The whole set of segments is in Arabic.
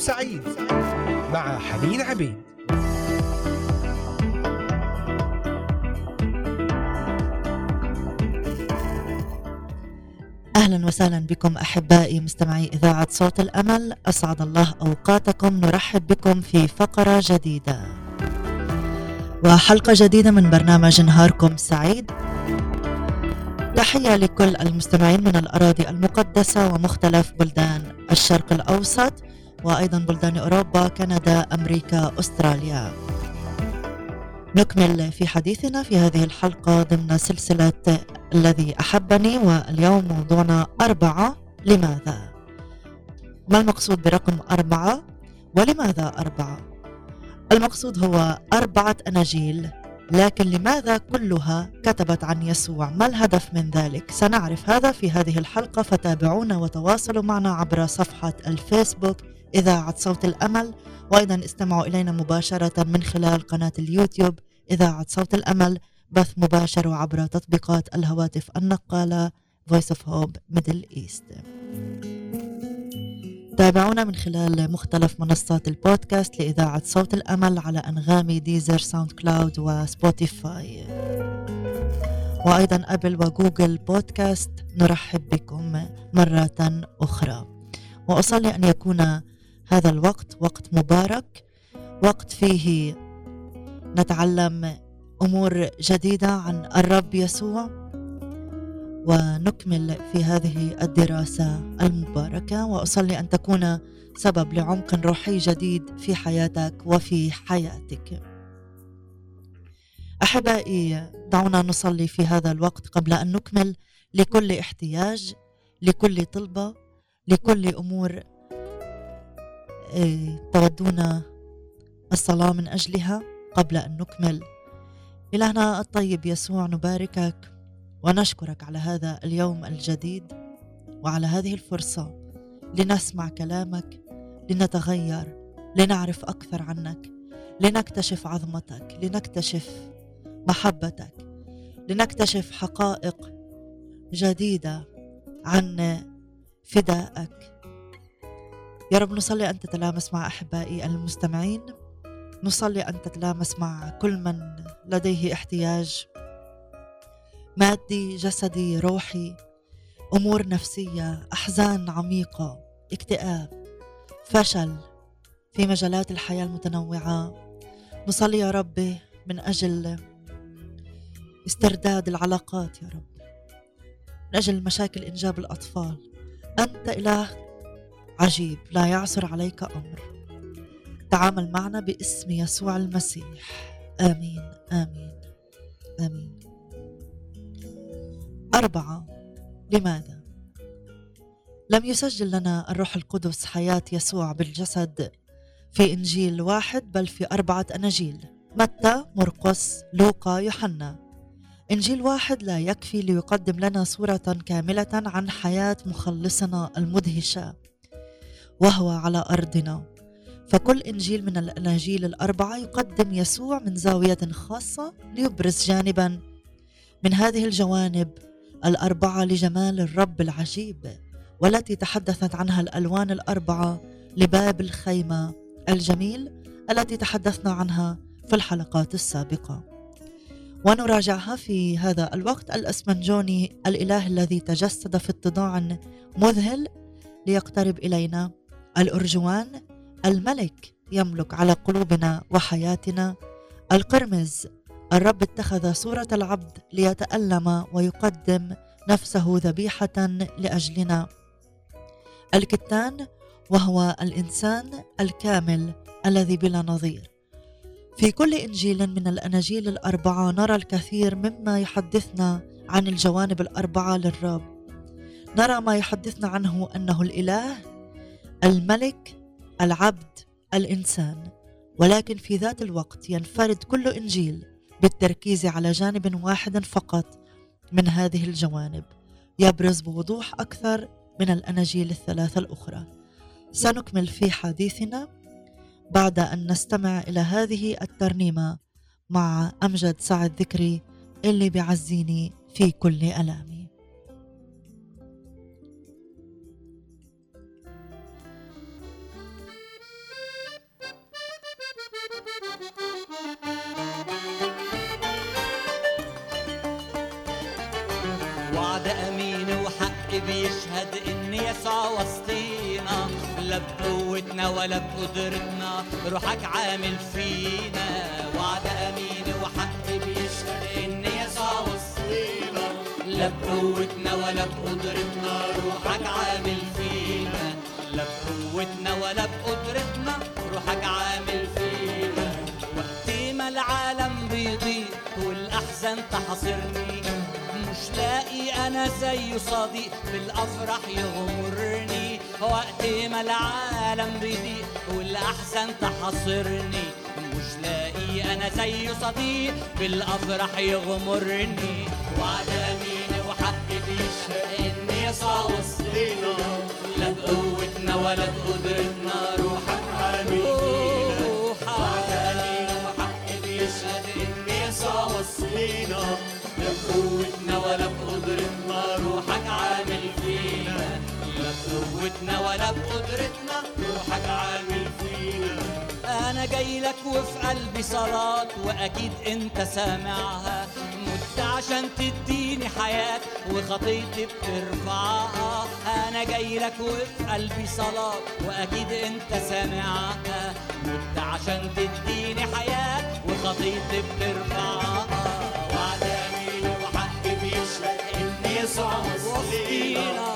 سعيد مع حنين عبيد. أهلا وسهلا بكم أحبائي مستمعي إذاعة صوت الأمل. أسعد الله أوقاتكم. نرحب بكم في فقرة جديدة. وحلقة جديدة من برنامج نهاركم سعيد. تحية لكل المستمعين من الأراضي المقدسة ومختلف بلدان الشرق الأوسط. وأيضا بلدان أوروبا كندا أمريكا أستراليا نكمل في حديثنا في هذه الحلقة ضمن سلسلة الذي أحبني واليوم موضوعنا أربعة لماذا؟ ما المقصود برقم أربعة؟ ولماذا أربعة؟ المقصود هو أربعة أناجيل لكن لماذا كلها كتبت عن يسوع؟ ما الهدف من ذلك؟ سنعرف هذا في هذه الحلقة فتابعونا وتواصلوا معنا عبر صفحة الفيسبوك إذاعة صوت الأمل وأيضا استمعوا إلينا مباشرة من خلال قناة اليوتيوب. إذاعة صوت الأمل بث مباشر وعبر تطبيقات الهواتف النقالة Voice of Hope Middle East. تابعونا من خلال مختلف منصات البودكاست لإذاعة صوت الأمل على أنغامي Deezer SoundCloud و Spotify وأيضا Apple و Google Podcast. نرحب بكم مرة أخرى. وأصلي أن يكون هذا الوقت وقت مبارك وقت فيه نتعلم أمور جديدة عن الرب يسوع ونكمل في هذه الدراسة المباركة. وأصلي أن تكون سبب لعمق روحي جديد في حياتك وفي حياتك. أحبائي دعونا نصلي في هذا الوقت قبل أن نكمل لكل احتياج لكل طلبة لكل أمور تودون الصلاة من أجلها قبل أن نكمل. إلهنا الطيب يسوع نباركك ونشكرك على هذا اليوم الجديد وعلى هذه الفرصة لنسمع كلامك لنتغير لنعرف أكثر عنك لنكتشف عظمتك لنكتشف محبتك لنكتشف حقائق جديدة عن فدائك. يا رب نصلي أن تتلامس مع أحبائي المستمعين. نصلي أن تتلامس مع كل من لديه احتياج مادي جسدي روحي أمور نفسية أحزان عميقة اكتئاب فشل في مجالات الحياة المتنوعة. نصلي يا رب من أجل استرداد العلاقات يا رب من أجل مشاكل إنجاب الأطفال. أنت إله عجيب لا يعثر عليك أمر. تعامل معنا باسم يسوع المسيح. آمين آمين آمين. أربعة لماذا؟ لم يسجل لنا الروح القدس حياة يسوع بالجسد في إنجيل واحد بل في أربعة أناجيل متى مرقس لوقا يوحنا. إنجيل واحد لا يكفي ليقدم لنا صورة كاملة عن حياة مخلصنا المدهشة. وهو على أرضنا. فكل إنجيل من الاناجيل الأربعة يقدم يسوع من زاوية خاصة ليبرز جانبا. من هذه الجوانب الأربعة لجمال الرب العجيب والتي تحدثت عنها الألوان الأربعة لباب الخيمة الجميل التي تحدثنا عنها في الحلقات السابقة. ونراجعها في هذا الوقت الأسمنجوني الإله الذي تجسد في اتضاع مذهل ليقترب إلينا. الأرجوان الملك يملك على قلوبنا وحياتنا. القرمز الرب اتخذ صورة العبد ليتألم ويقدم نفسه ذبيحة لأجلنا. الكتان وهو الإنسان الكامل الذي بلا نظير. في كل إنجيل من الأناجيل الأربعة نرى الكثير مما يحدثنا عن الجوانب الأربعة للرب. نرى ما يحدثنا عنه أنه الإله الملك العبد الإنسان. ولكن في ذات الوقت ينفرد كل إنجيل بالتركيز على جانب واحد فقط من هذه الجوانب. يبرز بوضوح أكثر من الأناجيل الثلاثة الأخرى. سنكمل في حديثنا بعد أن نستمع إلى هذه الترنيمة مع أمجد سعد ذكري اللي بيعزيني في كل ألامي. بقوتنا ولا بقدرتنا روحك عامل فينا. وعد أمين وحق بيشهد إن يسوع وسطينا لا بقوتنا ولا بقدرتنا روحك عامل فينا. لا بقوتنا ولا بقدرتنا روحك عامل فينا. وقت ما العالم بيضيق والأحزان تحاصرني. مش لاقي أنا زيه صديق بالأفراح يغمرني. وقت ما العالم بيضيق والاحزان تحاصرني مش لاقي أنا زيه صديق بالافراح يغمرني. وعد امين وحق بيشهد ان يسوع وسطينا لا بقوتنا ولا بقدرتنا روحك عامل فينا وعد أمين. وحق بيشهد ان يسوع وسطينا لا بقوتنا ولا بقدرتنا روحك عامل فينا بقوتنا ولا بقدرتنا. روحك عامل فينا. أنا جاي لك وفي قلبي صلاة وأكيد أنت سامعها. مت عشان تديني حياة وخطيتي بترفعها. أنا جاي لك وفي قلبي صلاة وأكيد أنت سامعها. مت عشان تديني حياة وخطيتي بترفعها. وعد امين وحق بيشهد ان يسوع وسطينا.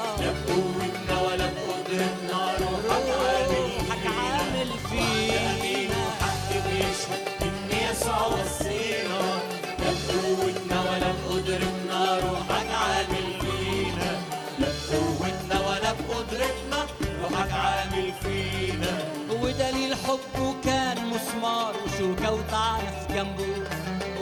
حبه كان مسمار وشوكة وطعن في جنبه.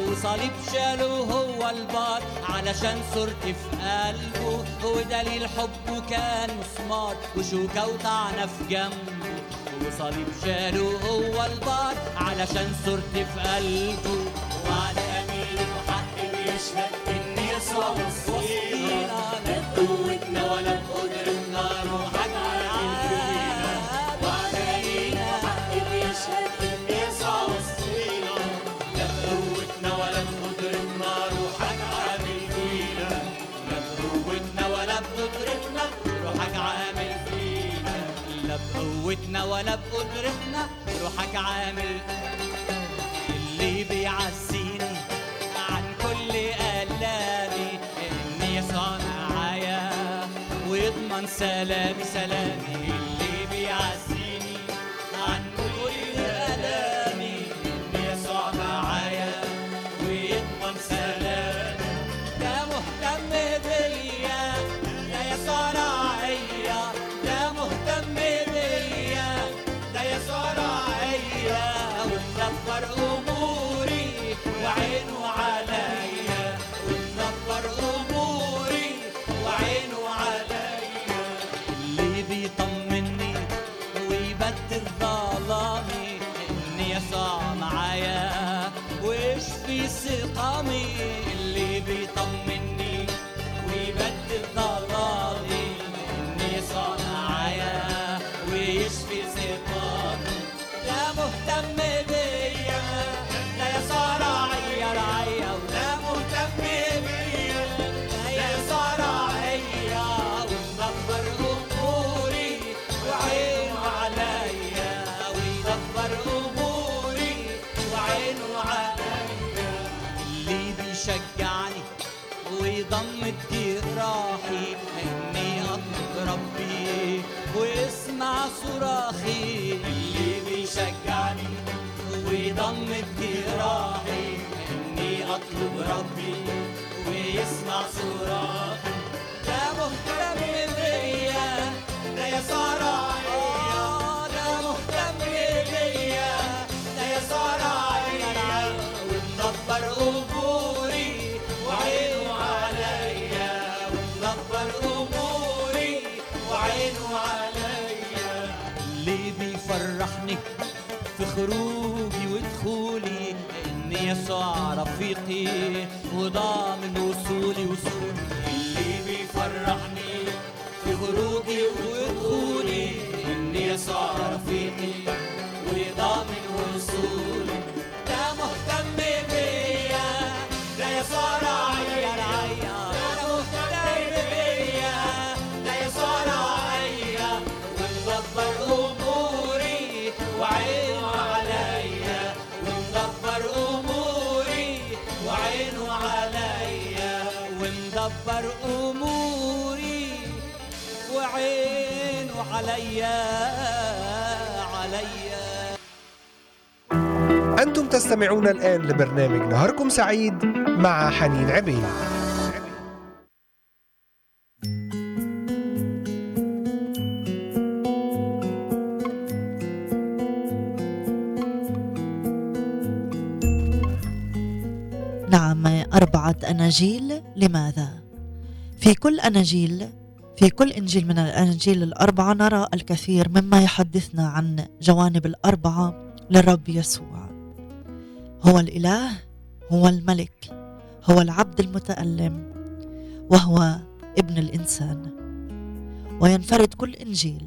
وصليب شاله هو البار علشان صورتي في قلبه. ودليل حبه كان مسمار وشوكة وطعنة في جنبه. وصليب شاله هو البار علشان صورتي في قلبه. وعد امين وحق بيشهد ولا بقدرتنا روحك عامل. اللي بيعزيني عن كل آلامي إن يسوع معايا ويضمن سلامي سلامي. اللي بيعزيني عن كل آلامي إن يسوع معايا ويضمن سلامي. ده مهتم بيا ده يسوع راعيا مهتم بيا. لا راعيا راعيا ولا مهتم بيا. لا يسوع راعيا ومدبر أموري وعينه عليا. ويدبر أموري وعينه عليا. اللي بيشجعني ويضمد جراحي إني أطلب ربي ويسمع صراخي. ويضمد جراحي إني أطلب ربي ويسمع صراخي ده مهتم بيا ده يسوع راعيا ده مهتم بيا ده يسوع راعيا ومدبر أموري وعينه عليا ومدبر أموري وعينه عليا اللي بيفرحني في ان يسوع رفيقي وضامن وصولي وصولي اللي بيفرحني في خروجي ودخولي. ان يسوع رفيقي وضامن وصولي ده مهتم بيا ده يسوع أموري وعين عليا عليا أنتم تستمعون الآن لبرنامج نهاركم سعيد مع حنين عبيد نعم أربعة أناجيل لماذا؟ في كل أناجيل في كل إنجيل من الأناجيل الأربعة نرى الكثير مما يحدثنا عن جوانب الأربعة للرب يسوع. هو الإله هو الملك هو العبد المتألم وهو ابن الإنسان. وينفرد كل إنجيل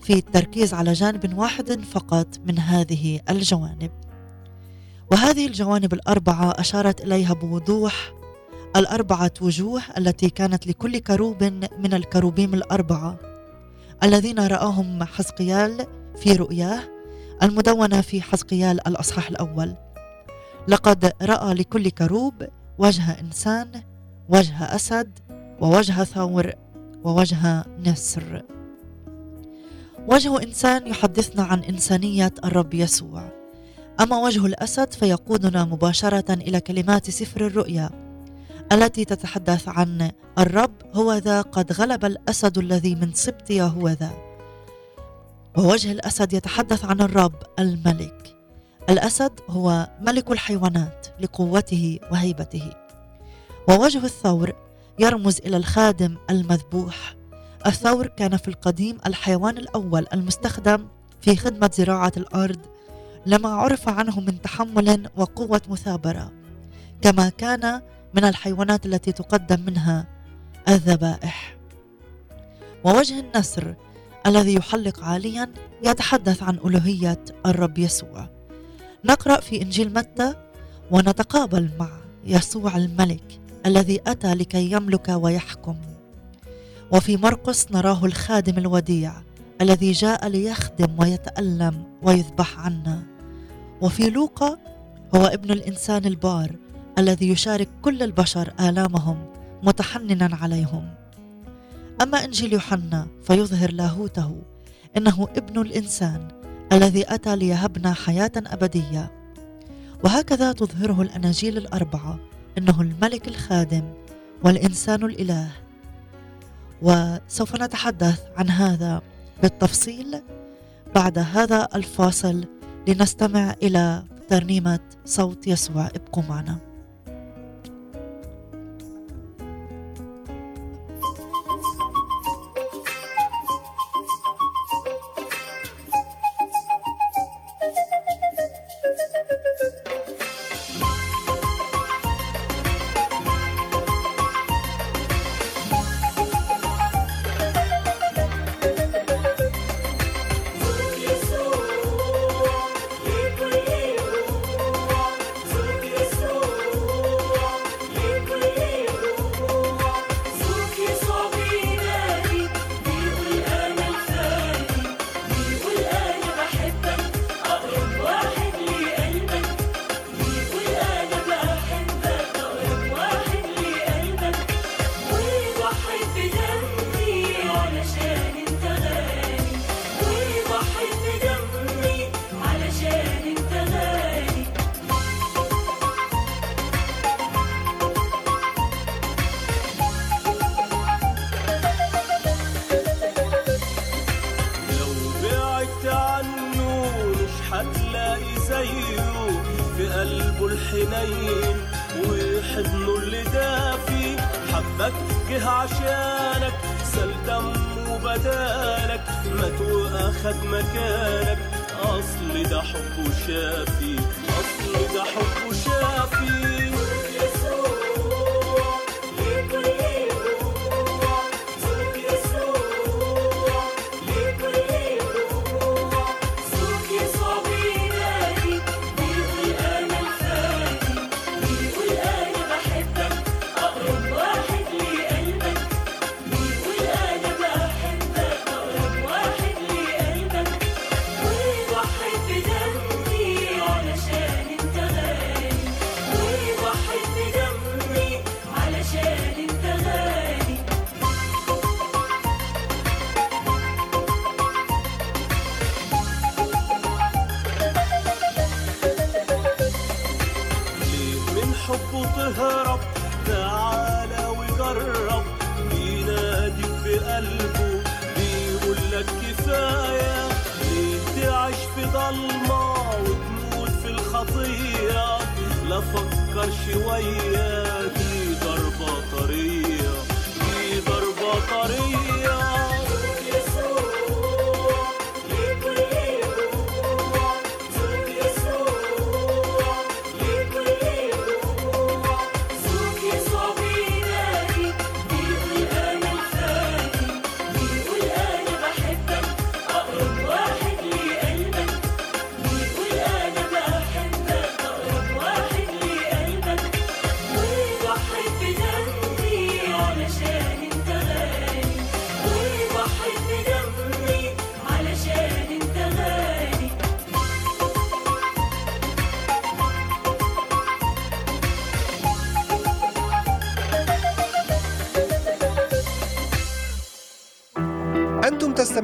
في التركيز على جانب واحد فقط من هذه الجوانب. وهذه الجوانب الأربعة أشارت إليها بوضوح الأربعة وجوه التي كانت لكل كروب من الكروبيم الأربعة الذين رآهم حزقيال في رؤياه المدونة في حزقيال الأصحاح الأول. لقد رأى لكل كروب وجه إنسان وجه أسد ووجه ثور ووجه نسر. وجه إنسان يحدثنا عن إنسانية الرب يسوع. أما وجه الأسد فيقودنا مباشرة إلى كلمات سفر الرؤيا. التي تتحدث عن الرب هو ذا قد غلب الأسد الذي من سبط يهوذا ووجه الأسد يتحدث عن الرب الملك. الأسد هو ملك الحيوانات لقوته وهيبته. ووجه الثور يرمز إلى الخادم المذبوح. الثور كان في القديم الحيوان الأول المستخدم في خدمة زراعة الأرض لما عرف عنه من تحمل وقوة مثابرة. كما كان من الحيوانات التي تقدم منها الذبائح. ووجه النسر الذي يحلق عاليا يتحدث عن ألوهية الرب يسوع. نقرأ في إنجيل متى ونتقابل مع يسوع الملك الذي أتى لكي يملك ويحكم. وفي مرقس نراه الخادم الوديع الذي جاء ليخدم ويتألم ويذبح عنا. وفي لوقا هو ابن الإنسان البار الذي يشارك كل البشر آلامهم متحننا عليهم. أما إنجيل يوحنا فيظهر لاهوته إنه ابن الإنسان الذي أتى ليهبنا حياة أبدية. وهكذا تظهره الأناجيل الأربعة إنه الملك الخادم والإنسان الإله. وسوف نتحدث عن هذا بالتفصيل بعد هذا الفاصل لنستمع إلى ترنيمة صوت يسوع ابقوا معنا.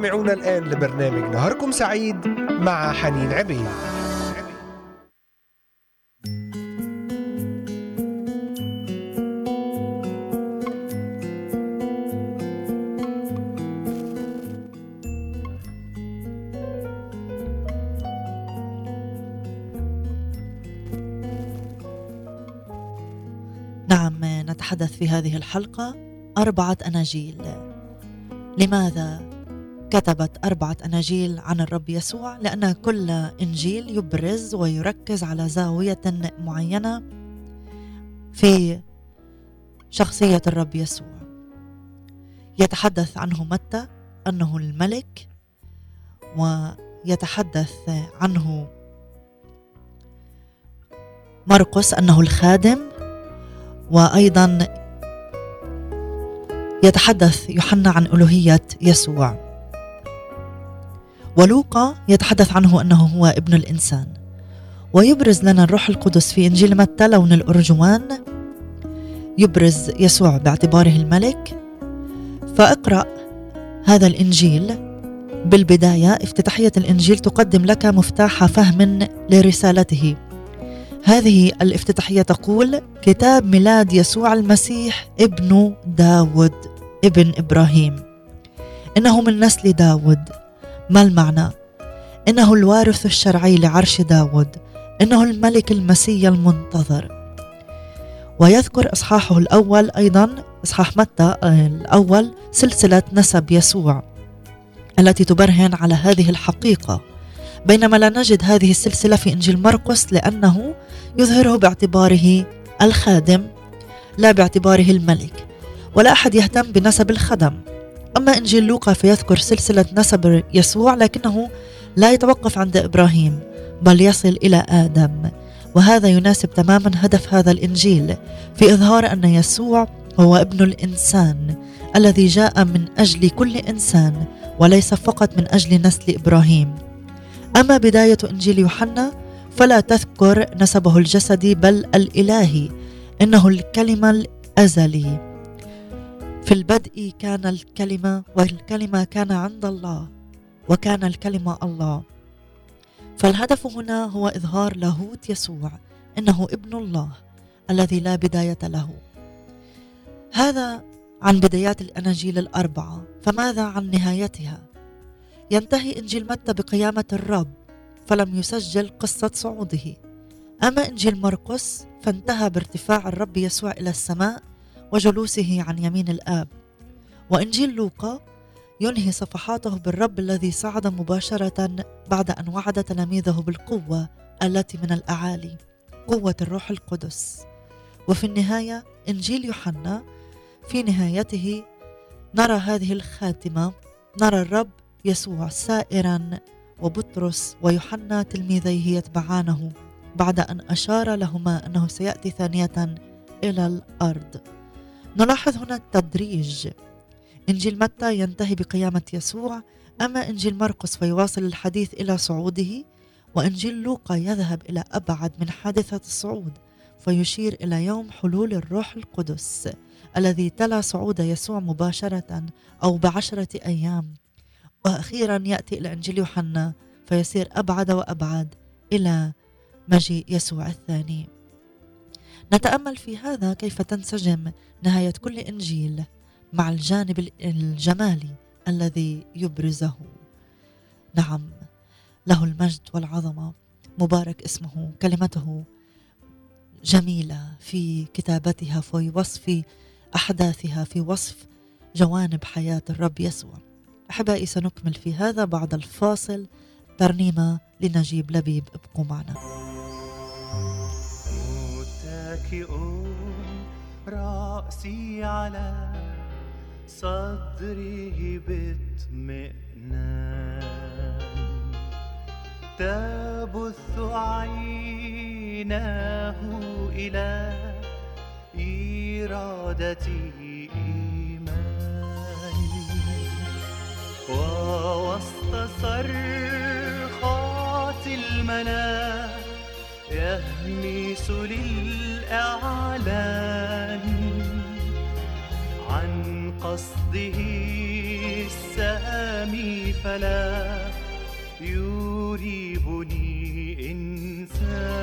تستمعون الآن لبرنامج نهاركم سعيد مع حنين عبيد. نعم نتحدث في هذه الحلقة أربعة أناجيل. لماذا كتبت أربعة أناجيل عن الرب يسوع لأن كل إنجيل يبرز ويركز على زاوية معينة في شخصية الرب يسوع. يتحدث عنه متى؟ أنه الملك ويتحدث عنه مرقس أنه الخادم وأيضا يتحدث يوحنا عن ألوهية يسوع. ولوقا يتحدث عنه أنه هو ابن الإنسان. ويبرز لنا الروح القدس في إنجيل متى لون الأرجوان. يبرز يسوع باعتباره الملك. فاقرأ هذا الإنجيل. بالبداية افتتاحية الإنجيل تقدم لك مفتاح فهم لرسالته. هذه الافتتاحية تقول كتاب ميلاد يسوع المسيح ابن داود ابن إبراهيم. إنه من نسل داود. ما المعنى؟ إنه الوارث الشرعي لعرش داود إنه الملك المسيح المنتظر. ويذكر إصحاحه الأول أيضا إصحاح متى؟ الأول سلسلة نسب يسوع التي تبرهن على هذه الحقيقة. بينما لا نجد هذه السلسلة في إنجيل مرقس لأنه يظهره باعتباره الخادم لا باعتباره الملك. ولا أحد يهتم بنسب الخدم. أما إنجيل لوقا فيذكر سلسلة نسب يسوع لكنه لا يتوقف عند إبراهيم بل يصل إلى آدم. وهذا يناسب تماما هدف هذا الإنجيل في إظهار أن يسوع هو ابن الإنسان الذي جاء من أجل كل إنسان وليس فقط من أجل نسل إبراهيم. أما بداية إنجيل يوحنا فلا تذكر نسبه الجسدي بل الإلهي إنه الكلمة الأزلي. في البدء كان الكلمة والكلمة كان عند الله وكان الكلمة الله. فالهدف هنا هو إظهار لاهوت يسوع إنه ابن الله الذي لا بداية له. هذا عن بدايات الأناجيل الأربعة فماذا عن نهايتها؟ ينتهي إنجيل متى بقيامة الرب؟ فلم يسجل قصة صعوده. أما إنجيل مرقس فانتهى بارتفاع الرب يسوع إلى السماء وجلوسه عن يمين الآب. وإنجيل لوقا ينهي صفحاته بالرب الذي صعد مباشرة بعد أن وعد تلاميذه بالقوة التي من الأعالي قوة الروح القدس. وفي النهاية إنجيل يوحنا في نهايته نرى هذه الخاتمة نرى الرب يسوع سائرا وبطرس ويوحنا تلميذيه يتبعانه بعد أن أشار لهما أنه سيأتي ثانية إلى الأرض. نلاحظ هنا التدريج. إنجيل متى ينتهي بقيامة يسوع؟ أما إنجيل مرقس فيواصل الحديث إلى صعوده وإنجيل لوقا يذهب إلى أبعد من حادثة الصعود فيشير إلى يوم حلول الروح القدس الذي تلا صعود يسوع مباشرة أو بعشرة أيام. وأخيرا يأتي إلى إنجيل يوحنا فيصير أبعد وأبعد إلى مجيء يسوع الثاني. نتأمل في هذا كيف تنسجم نهاية كل إنجيل مع الجانب الجمالي الذي يبرزه. نعم له المجد والعظمة. مبارك اسمه كلمته جميلة في كتابتها في وصف أحداثها في وصف جوانب حياة الرب يسوع. أحبائي سنكمل في هذا بعد الفاصل. ترنيمة لنجيب لبيب ابقوا معنا. متكئ رأسي على صدره بإطمئنان. تبث عيناه إلى إرادتي إيماني ووسط صرخات الملا يهمس للإعلان عن قصده السامي فلا يريبني إنسان.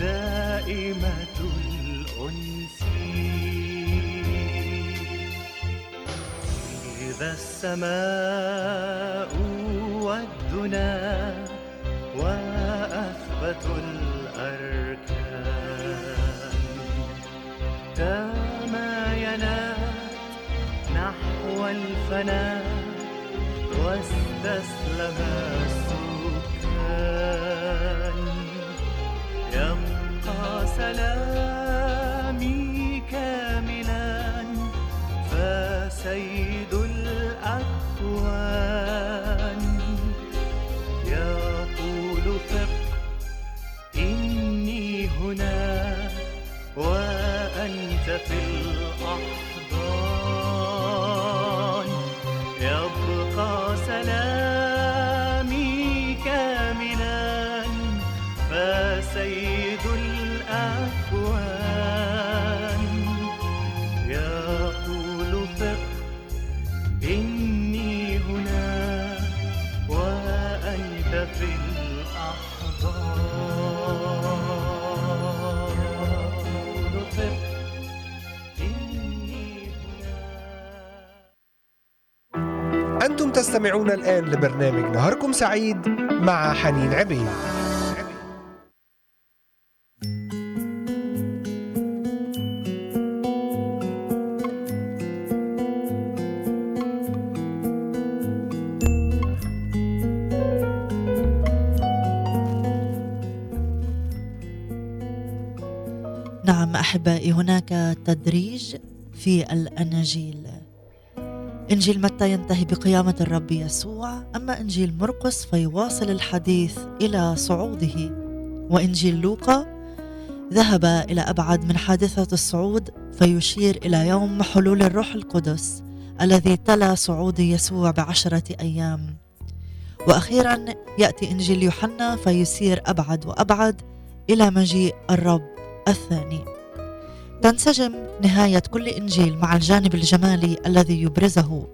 دائمة الأنس. إذا السماء والدنا وأثبت الأركان تمايلت نحو الفناء واستسلم السكان. سلامي كاملا فسيد الأكوان. يقول ثق إني هنا وأنت في الأحضان أنتم تستمعون الآن لبرنامج نهاركم سعيد مع حنين عبيد. نعم أحبائي هناك تدريج في الأناجيل. إنجيل متى ينتهي بقيامة الرب يسوع؟ أما إنجيل مرقس فيواصل الحديث إلى صعوده. وإنجيل لوقا ذهب إلى أبعد من حادثة الصعود فيشير إلى يوم حلول الروح القدس الذي تلا صعود يسوع بعشرة أيام. وأخيرا يأتي إنجيل يوحنا فيسير أبعد وأبعد إلى مجيء الرب الثاني. تنسجم نهاية كل إنجيل مع الجانب الجمالي الذي يبرزه.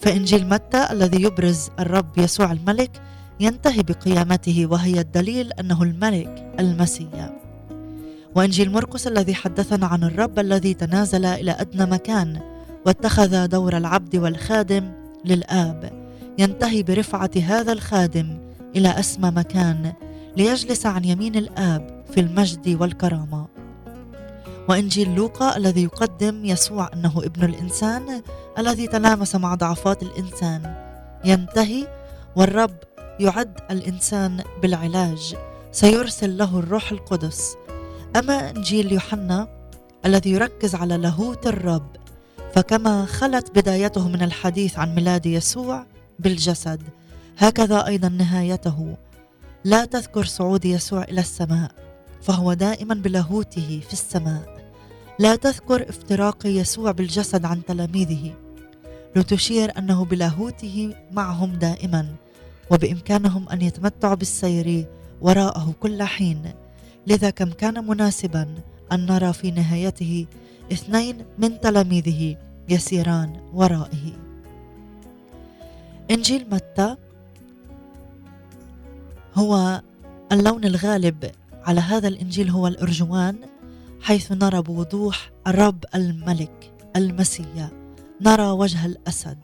فإنجيل متى الذي يبرز الرب يسوع الملك ينتهي بقيامته وهي الدليل أنه الملك المسيح. وإنجيل مرقس الذي حدثنا عن الرب الذي تنازل إلى أدنى مكان واتخذ دور العبد والخادم للآب ينتهي برفعة هذا الخادم إلى أسمى مكان ليجلس عن يمين الآب في المجد والكرامة. وإنجيل لوقا الذي يقدم يسوع أنه ابن الإنسان الذي تلامس مع ضعفات الإنسان. ينتهي والرب يعد الإنسان بالعلاج. سيرسل له الروح القدس. أما إنجيل يوحنا الذي يركز على لاهوت الرب فكما خلت بدايته من الحديث عن ميلاد يسوع بالجسد هكذا أيضا نهايته. لا تذكر صعود يسوع إلى السماء فهو دائما بلاهوته في السماء. لا تذكر افتراق يسوع بالجسد عن تلاميذه. لتشير أنه بلاهوته معهم دائما وبإمكانهم أن يتمتعوا بالسير وراءه كل حين. لذا كم كان مناسبا أن نرى في نهايته اثنين من تلاميذه يسيران ورائه. إنجيل متى؟ هو اللون الغالب على هذا الإنجيل هو الأرجوان. حيث نرى بوضوح الرب الملك المسيا. نرى وجه الأسد.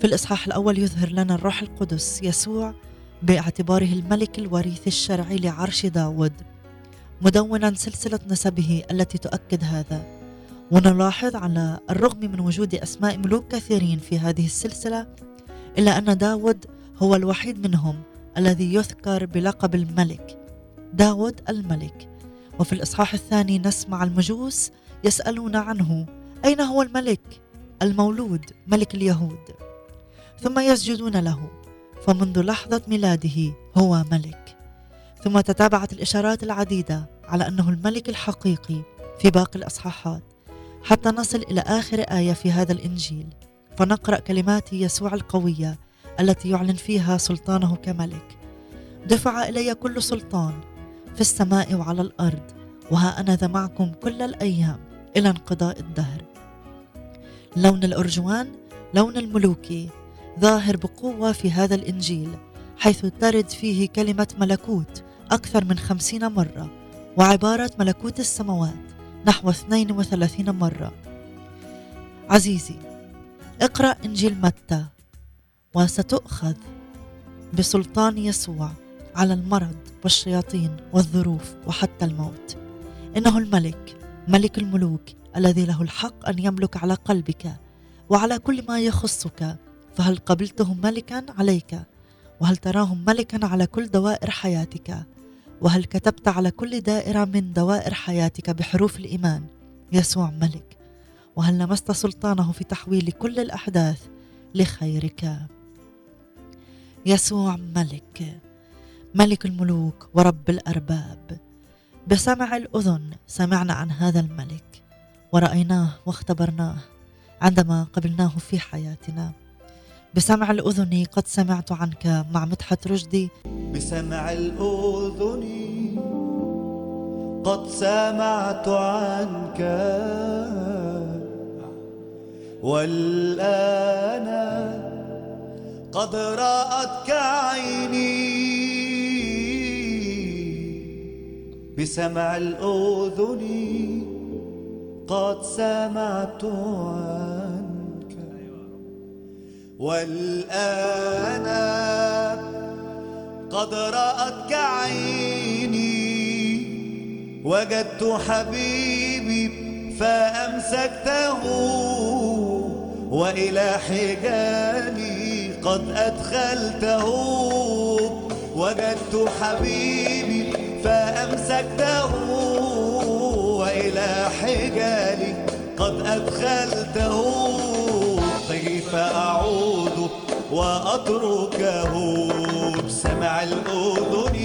في الإصحاح الأول يظهر لنا الروح القدس يسوع باعتباره الملك الوريث الشرعي لعرش داود مدونا سلسلة نسبه التي تؤكد هذا. ونلاحظ على الرغم من وجود أسماء ملوك كثيرين في هذه السلسلة إلا أن داود هو الوحيد منهم الذي يذكر بلقب الملك. داود الملك. وفي الإصحاح الثاني نسمع المجوس يسألون عنه أين هو الملك؟ المولود ملك اليهود. ثم يسجدون له فمنذ لحظة ميلاده هو ملك. ثم تتابعت الإشارات العديدة على أنه الملك الحقيقي في باقي الأصحاحات حتى نصل إلى آخر آية في هذا الإنجيل. فنقرأ كلمات يسوع القوية التي يعلن فيها سلطانه كملك. دفع إلي كل سلطان في السماء وعلى الأرض وها أنا ذا معكم كل الأيام إلى انقضاء الدهر. لون الأرجوان لون الملوكي ظاهر بقوة في هذا الإنجيل حيث ترد فيه كلمة ملكوت أكثر من خمسين مرة وعبارة ملكوت السماوات نحو 32 مرة. عزيزي اقرأ إنجيل متى وستؤخذ بسلطان يسوع على المرض. والشياطين والظروف وحتى الموت. إنه الملك ملك الملوك الذي له الحق أن يملك على قلبك وعلى كل ما يخصك. فهل قبلته ملكا عليك؟ وهل تراه ملكا على كل دوائر حياتك؟ وهل كتبت على كل دائرة من دوائر حياتك بحروف الإيمان؟ يسوع ملك. وهل لمست سلطانه في تحويل كل الأحداث لخيرك؟ يسوع ملك. ملك الملوك ورب الأرباب. بسمع الأذن سمعنا عن هذا الملك ورأيناه واختبرناه عندما قبلناه في حياتنا. بسمع الأذن قد سمعت عنك مع مدحت رشدي. بسمع الأذن قد سمعت عنك. والآن قد رأتك عيني. بسمع الأذن قد سمعت عنك. والآن قد رأتك عيني وجدت حبيبي فأمسكته وإلى حجالي قد أدخلته. وجدت حبيبي فأمسكته وإلى حجالي قد أدخلته كيف أعود وأتركه بسمع الأذن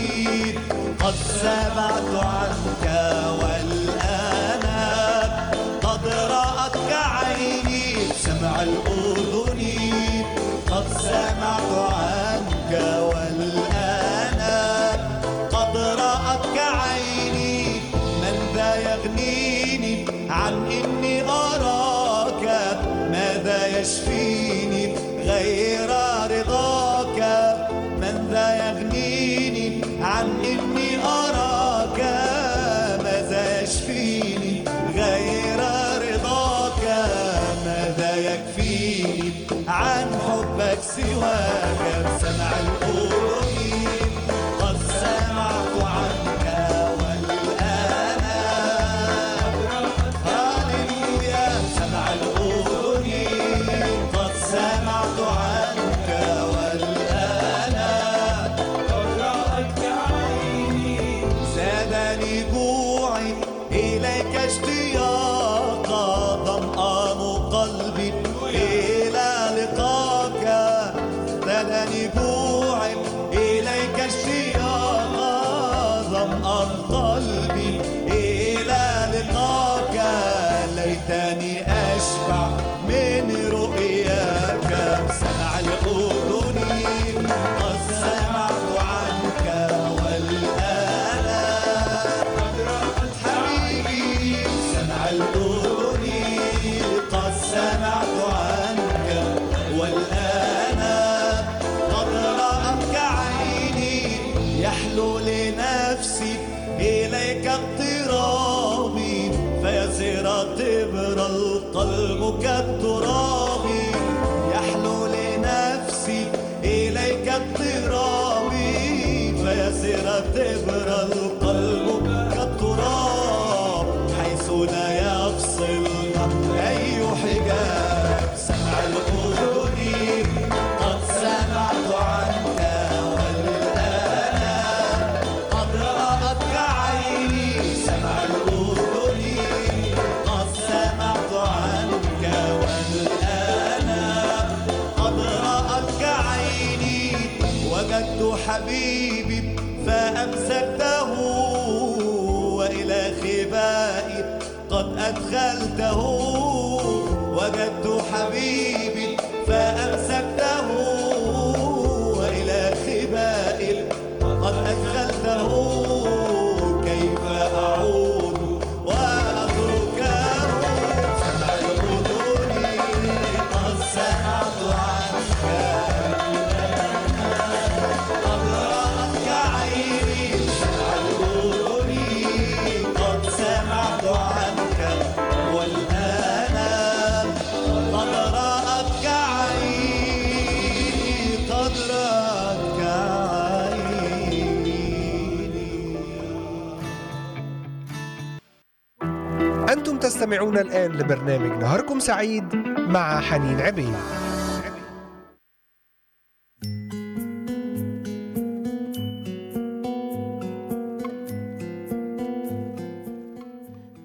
قد سمعت عنك والآن قد رأتك عيني بسمع الأذن قد سمعت عنك والآن Lord. حبيبي فأمسكته وإلى خبائي قد أدخلته. وجدت حبيبي فأمسكته تستمعون الآن لبرنامج نهاركم سعيد مع حنين عبيد.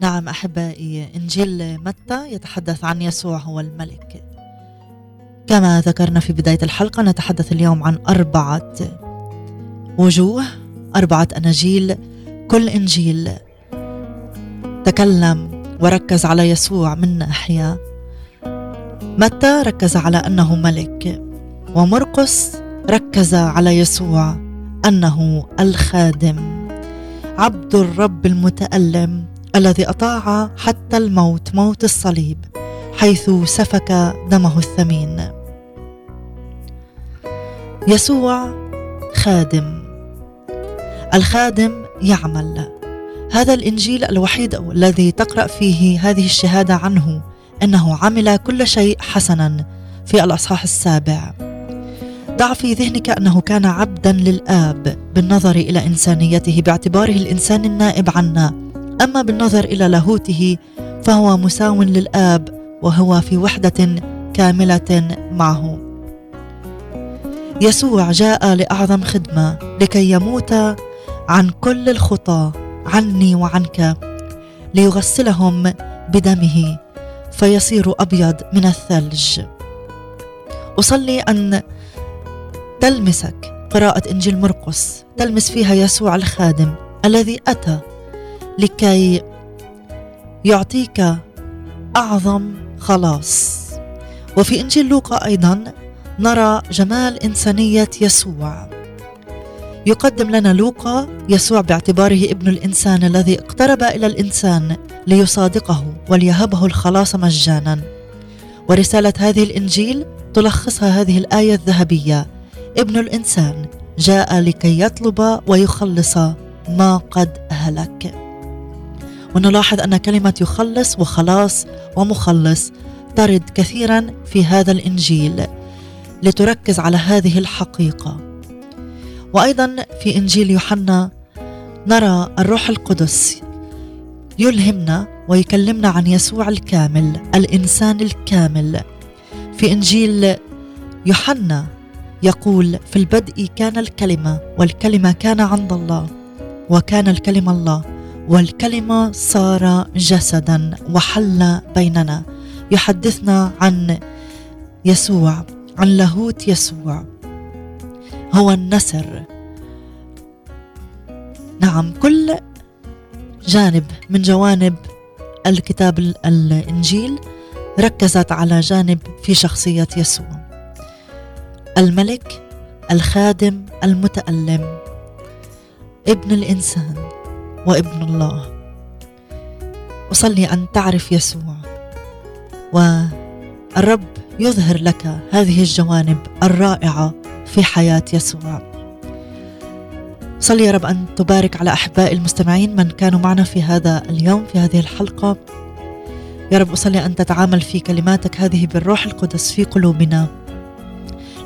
نعم أحبائي إنجيل متى يتحدث عن يسوع هو الملك كما ذكرنا في بداية الحلقة نتحدث اليوم عن أربعة وجوه أربعة أناجيل. كل إنجيل تكلم وركز على يسوع من ناحية. متى ركز على أنه ملك؟ ومرقس ركز على يسوع أنه الخادم. عبد الرب المتألم الذي أطاع حتى الموت موت الصليب حيث سفك دمه الثمين. يسوع خادم. الخادم يعمل. هذا الإنجيل الوحيد الذي تقرأ فيه هذه الشهادة عنه إنه عمل كل شيء حسنا في الأصحاح السابع. ضع في ذهنك أنه كان عبدا للآب بالنظر إلى إنسانيته باعتباره الإنسان النائب عنا. أما بالنظر إلى لاهوته فهو مساو للآب وهو في وحدة كاملة معه. يسوع جاء لأعظم خدمة لكي يموت عن كل الخطاة. عني وعنك ليغسلهم بدمه فيصير أبيض من الثلج. أصلي أن تلمسك قراءة إنجيل مرقس. تلمس فيها يسوع الخادم الذي أتى لكي يعطيك أعظم خلاص. وفي إنجيل لوقا أيضا نرى جمال إنسانية يسوع. يقدم لنا لوقا يسوع باعتباره ابن الإنسان الذي اقترب إلى الإنسان ليصادقه وليهبه الخلاص مجانا. ورسالة هذه الإنجيل تلخصها هذه الآية الذهبية. ابن الإنسان جاء لكي يطلب ويخلص ما قد هلك. ونلاحظ أن كلمة يخلص وخلاص ومخلص ترد كثيرا في هذا الإنجيل. لتركز على هذه الحقيقة. وأيضا في إنجيل يوحنا نرى الروح القدس يلهمنا ويكلمنا عن يسوع الكامل الإنسان الكامل. في إنجيل يوحنا يقول في البدء كان الكلمة والكلمة كان عند الله وكان الكلمة الله والكلمة صار جسدا وحل بيننا. يحدثنا عن يسوع عن لاهوت يسوع. هو النسر نعم كل جانب من جوانب الكتاب ال- الإنجيل ركزت على جانب في شخصية يسوع. الملك الخادم المتألم ابن الإنسان وابن الله. أصلي أن تعرف يسوع والرب يظهر لك هذه الجوانب الرائعة في حياة يسوع. صلي يا رب أن تبارك على احبائي المستمعين من كانوا معنا في هذا اليوم في هذه الحلقة. يا رب أصلي أن تتعامل في كلماتك هذه بالروح القدس في قلوبنا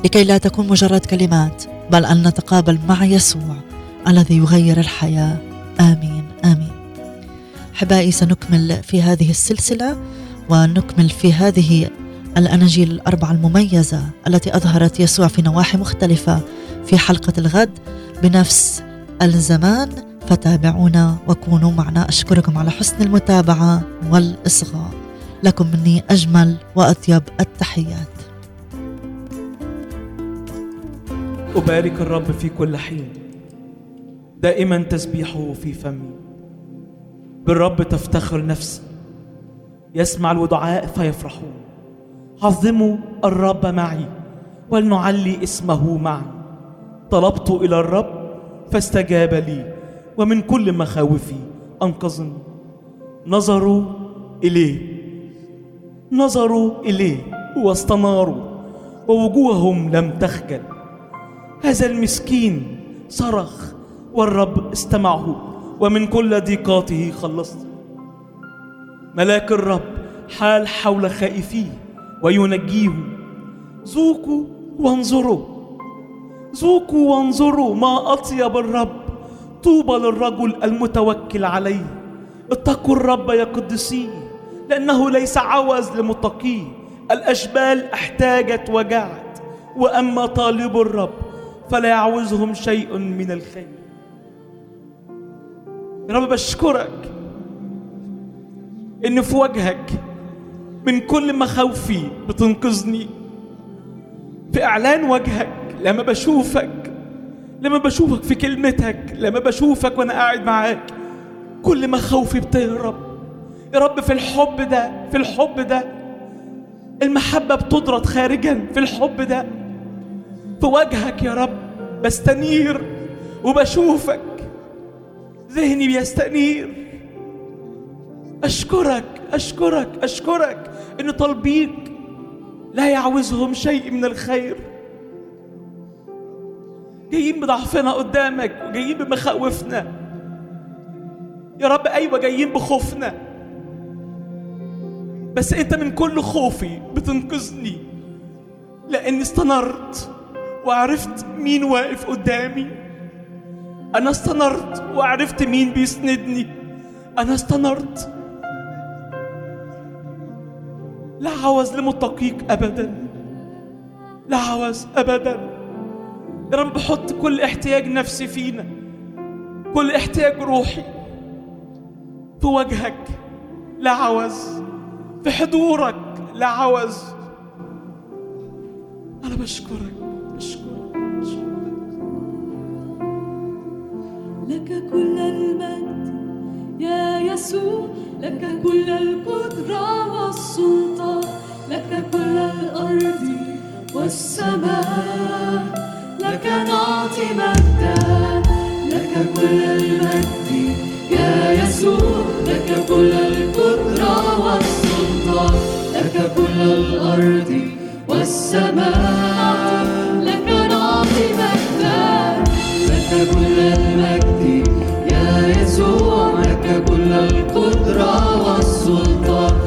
لكي لا تكون مجرد كلمات بل أن نتقابل مع يسوع الذي يغير الحياة. آمين آمين. أحبائي سنكمل في هذه السلسلة ونكمل في هذه الأناجيل الأربعة المميزة التي أظهرت يسوع في نواحي مختلفة. في حلقة الغد بنفس الزمان فتابعونا وكونوا معنا. أشكركم على حسن المتابعة والإصغاء. لكم مني أجمل وأطيب التحيات. أبارك الرب في كل حين. دائما تسبيحه في فمي. بالرب تفتخر نفسي. يسمع الودعاء فيفرحون. عظموا الرب معي ولنعلي اسمه معي. طلبت إلى الرب فاستجاب لي ومن كل مخاوفي أنقذني. نظروا إليه. نظروا إليه واستناروا ووجوههم لم تخجل. هذا المسكين صرخ والرب استمعه ومن كل ضيقاته خلصت. ملاك الرب حال حول خائفيه. وينجيهم. ذوقوا وانظروا. ذوقوا وانظروا ما أطيب الرب. طوبى للرجل المتوكل عليه. اتقوا الرب يا قدسيه لأنه ليس عوز لمتقيه الأشبال احتاجت وجعت وأما طالب الرب فلا يعوزهم شيء من الخير. يا رب بشكرك إن في وجهك من كل مخاوفي بتنقذني. في إعلان وجهك لما بشوفك لما بشوفك في كلمتك لما بشوفك وأنا قاعد معاك كل مخاوفي بتهرب. يا رب في الحب ده في الحب ده المحبة بتطرد خارجا في الحب ده. في وجهك يا رب بستنير وبشوفك ذهني بيستنير. أشكرك أشكرك أشكرك. إن طالبيك لا يعوزهم شيء من الخير. جايين بضعفنا قدامك وجايين بمخاوفنا. يا رب أيوة جايين بخوفنا. بس أنت من كل خوفي بتنقذني لأني استنرت وعرفت مين واقف قدامي. أنا استنرت وعرفت مين بيسندني. أنا استنرت لا عوز لمتقيك أبدا. لا عوز أبدا. يا رب حط كل احتياج نفسي فينا. كل احتياج روحي في وجهك. لا عوز في حضورك. لا عوز أنا بشكرك بشكرك, بشكرك. لك كل المجد يا يسوع. لك كل القدرة والسلطان لك كل الأرض والسماء لك نعطي مجدا لك كل المجد يا يسوع لك كل القدرة والسلطان لك كل الأرض والسماء لك نعطي مجدا لك كل المجد يا يسوع. كل القدرة والسلطان.